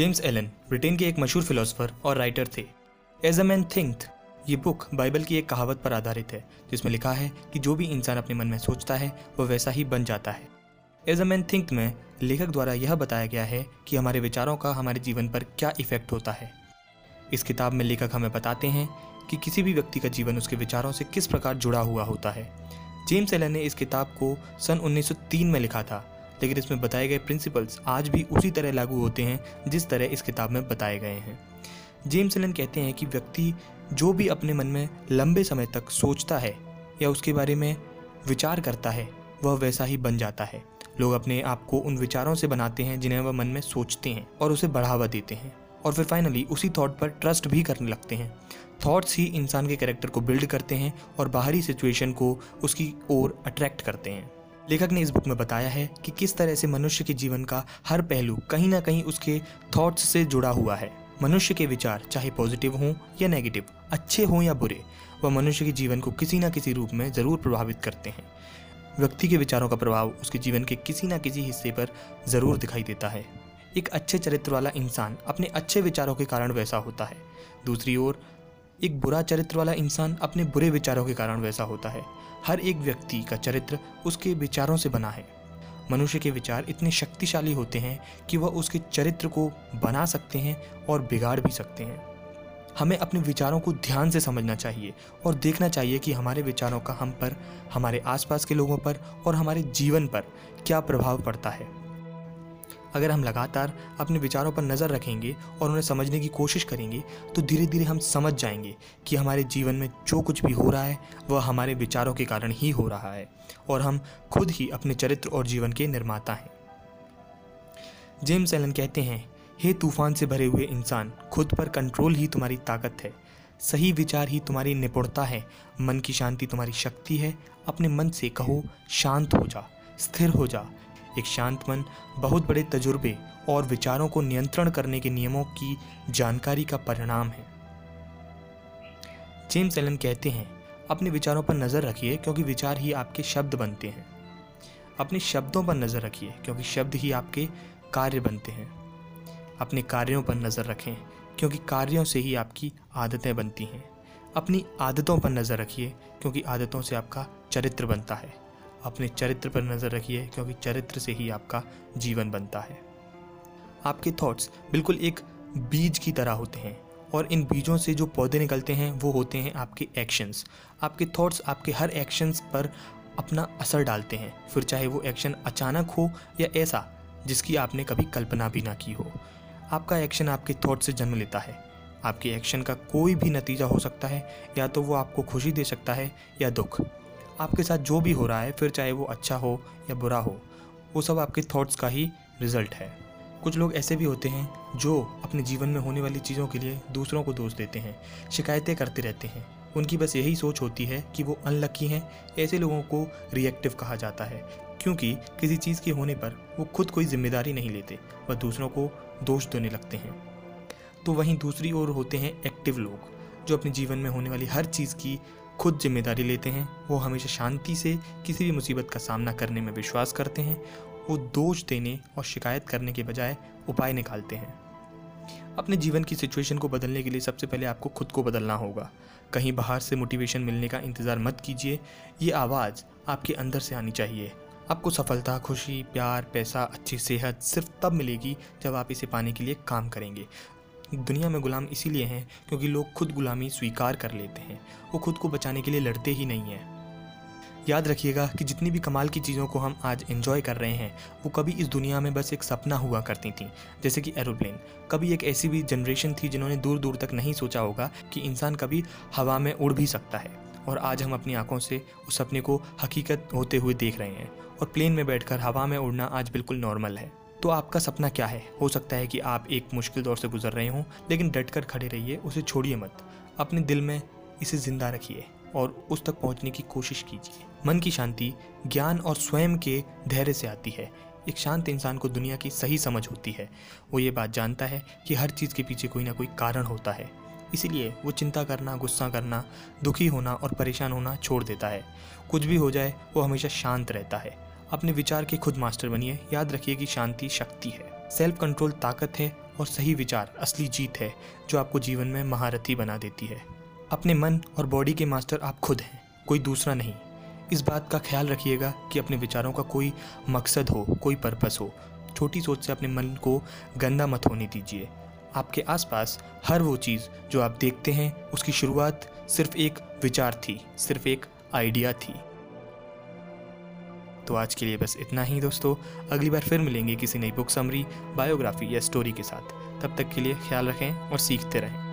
James Allen, Britain के एक मशहूर फिलोसफर और राइटर थे। एज अ मैन थिंक ये बुक बाइबल की एक कहावत पर आधारित है, जिसमें लिखा है कि जो भी इंसान अपने मन में सोचता है, वह वैसा ही बन जाता है। एज अ मैन थिंक में लेखक द्वारा यह बताया गया है कि हमारे विचारों का हमारे जीवन पर क्या इफ़ेक्ट होता है। इस किताब में लेखक हमें बताते हैं कि किसी भी व्यक्ति का जीवन उसके विचारों से किस प्रकार जुड़ा हुआ होता है। जेम्स एलन ने इस किताब को सन 1903 में लिखा था लेकिन इसमें बताए गए प्रिंसिपल्स आज भी उसी तरह लागू होते हैं, जिस तरह इस किताब में बताए गए हैं। जेम्स एलन कहते हैं कि व्यक्ति जो भी अपने मन में लंबे समय तक सोचता है या उसके बारे में विचार करता है, वह वैसा ही बन जाता है। लोग अपने आप को उन विचारों से बनाते हैं जिन्हें वह मन में सोचते हैं और उसे बढ़ावा देते हैं और फिर फाइनली उसी थॉट पर ट्रस्ट भी करने लगते हैं। थॉट्स ही इंसान के कैरेक्टर को बिल्ड करते हैं और बाहरी सिचुएशन को उसकी ओर अट्रैक्ट करते हैं। लेखक ने इस बुक में बताया है कि किस तरह से मनुष्य के जीवन का हर पहलू कहीं ना कहीं उसके थॉट्स से जुड़ा हुआ है। मनुष्य के विचार, चाहे पॉजिटिव हों या नेगेटिव अच्छे हों या बुरे, वह मनुष्य के जीवन को किसी न किसी रूप में ज़रूर प्रभावित करते हैं। व्यक्ति के विचारों का प्रभाव उसके जीवन के किसी न किसी हिस्से पर ज़रूर दिखाई देता है। एक अच्छे चरित्र वाला इंसान अपने अच्छे विचारों के कारण वैसा होता है। दूसरी ओर एक बुरा चरित्र वाला इंसान अपने बुरे विचारों के कारण वैसा होता है। हर एक व्यक्ति का चरित्र उसके विचारों से बना है। मनुष्य के विचार इतने शक्तिशाली होते हैं कि वह उसके चरित्र को बना सकते हैं और बिगाड़ भी सकते हैं। हमें अपने विचारों को ध्यान से समझना चाहिए और देखना चाहिए कि हमारे विचारों का हम पर, हमारे आसपास के लोगों पर और हमारे जीवन पर क्या प्रभाव पड़ता है। अगर हम लगातार अपने विचारों पर नज़र रखेंगे और उन्हें समझने की कोशिश करेंगे तो धीरे धीरे हम समझ जाएँगे कि हमारे जीवन में जो कुछ भी हो रहा है, वह हमारे विचारों के कारण ही हो रहा है और हम खुद ही अपने चरित्र और जीवन के निर्माता हैं। जेम्स एलन कहते हैं, हे तूफ़ान से भरे हुए इंसान, खुद पर कंट्रोल ही तुम्हारी ताकत है। सही विचार ही तुम्हारी निपुणता है। मन की शांति तुम्हारी शक्ति है। अपने मन से कहो, शांत हो जा, स्थिर हो जा। एक शांत मन, बहुत बड़े तजुर्बे और विचारों को नियंत्रण करने के नियमों की जानकारी का परिणाम है। जेम्स एलन कहते हैं, अपने विचारों पर नज़र रखिए क्योंकि विचार ही आपके शब्द बनते हैं। अपने शब्दों पर नज़र रखिए क्योंकि शब्द ही आपके कार्य बनते हैं। अपने कार्यों पर नज़र रखें क्योंकि कार्यों से ही आपकी आदतें बनती हैं। अपनी आदतों पर नज़र रखिए क्योंकि आदतों से आपका चरित्र बनता है। अपने चरित्र पर नज़र रखिए, क्योंकि चरित्र से ही आपका जीवन बनता है। आपके थॉट्स बिल्कुल एक बीज की तरह होते हैं, और इन बीजों से जो पौधे निकलते हैं, वो होते हैं आपके एक्शंस आपके थॉट्स आपके हर एक्शंस पर अपना असर डालते हैं। फिर चाहे वो एक्शन अचानक हो या ऐसा, जिसकी आपने कभी कल्पना भी ना की हो। आपका एक्शन आपके थॉट से जन्म लेता है। आपके एक्शन का कोई भी नतीजा हो सकता है, या तो वो आपको खुशी दे सकता है या दुख। आपके साथ जो भी हो रहा है, फिर चाहे वो अच्छा हो या बुरा हो, वो सब आपके थॉट्स का ही रिज़ल्ट है। कुछ लोग ऐसे भी होते हैं जो अपने जीवन में होने वाली चीज़ों के लिए दूसरों को दोष देते हैं, शिकायतें करते रहते हैं। उनकी बस यही सोच होती है कि वो अनलक्की हैं, ऐसे लोगों को रिएक्टिव कहा जाता है, क्योंकि किसी चीज़ के होने पर वो खुद कोई ज़िम्मेदारी नहीं लेते वह दूसरों को दोष देने लगते हैं। तो वहीं दूसरी ओर होते हैं एक्टिव लोग, जो अपने जीवन में होने वाली हर चीज़ की खुद ज़िम्मेदारी लेते हैं। वो हमेशा शांति से किसी भी मुसीबत का सामना करने में विश्वास करते हैं। वो दोष देने और शिकायत करने के बजाय उपाय निकालते हैं। अपने जीवन की सिचुएशन को बदलने के लिए सबसे पहले आपको खुद को बदलना होगा। कहीं बाहर से मोटिवेशन मिलने का इंतज़ार मत कीजिए। ये आवाज़ आपके अंदर से आनी चाहिए। आपको सफलता, खुशी, प्यार, पैसा, अच्छी सेहत सिर्फ़ तब मिलेगी जब आप इसे पाने के लिए काम करेंगे। दुनिया में गुलाम इसीलिए हैं क्योंकि लोग खुद गुलामी स्वीकार कर लेते हैं। वो खुद को बचाने के लिए लड़ते ही नहीं हैं। याद रखिएगा कि जितनी भी कमाल की चीज़ों को हम आज एंजॉय कर रहे हैं, वो कभी इस दुनिया में बस एक सपना हुआ करती थी, जैसे कि एरोप्लेन कभी एक ऐसी भी जनरेशन थी जिन्होंने दूर दूर तक नहीं सोचा होगा कि इंसान कभी हवा में उड़ भी सकता है। और आज हम अपनी आँखों से उस सपने को हकीकत होते हुए देख रहे हैं। और प्लेन में बैठकर हवा में उड़ना आज बिल्कुल नॉर्मल है। तो आपका सपना क्या है? हो सकता है कि आप एक मुश्किल दौर से गुजर रहे हों, लेकिन डट कर खड़े रहिए, उसे छोड़िए मत। अपने दिल में इसे ज़िंदा रखिए और उस तक पहुँचने की कोशिश कीजिए। मन की शांति, ज्ञान और स्वयं के धैर्य से आती है। एक शांत इंसान को दुनिया की सही समझ होती है। वो ये बात जानता है कि हर चीज़ के पीछे कोई ना कोई कारण होता है। इसीलिए वो चिंता करना, गुस्सा करना, दुखी होना और परेशान होना छोड़ देता है। कुछ भी हो जाए, वो हमेशा शांत रहता है। अपने विचार के खुद मास्टर बनिए। याद रखिए कि शांति शक्ति है। सेल्फ कंट्रोल ताकत है और सही विचार असली जीत है, जो आपको जीवन में महारथी बना देती है। अपने मन और बॉडी के मास्टर आप खुद हैं, कोई दूसरा नहीं। इस बात का ख्याल रखिएगा कि अपने विचारों का कोई मकसद हो, कोई पर्पस हो। छोटी सोच से अपने मन को गंदा मत होने दीजिए। आपके आसपास हर वो चीज़ जो आप देखते हैं, उसकी शुरुआत सिर्फ़ एक विचार थी, सिर्फ़ एक आइडिया थी। तो आज के लिए बस इतना ही दोस्तों। अगली बार फिर मिलेंगे किसी नई बुक समरी बायोग्राफी या स्टोरी के साथ। तब तक के लिए ख्याल रखें और सीखते रहें।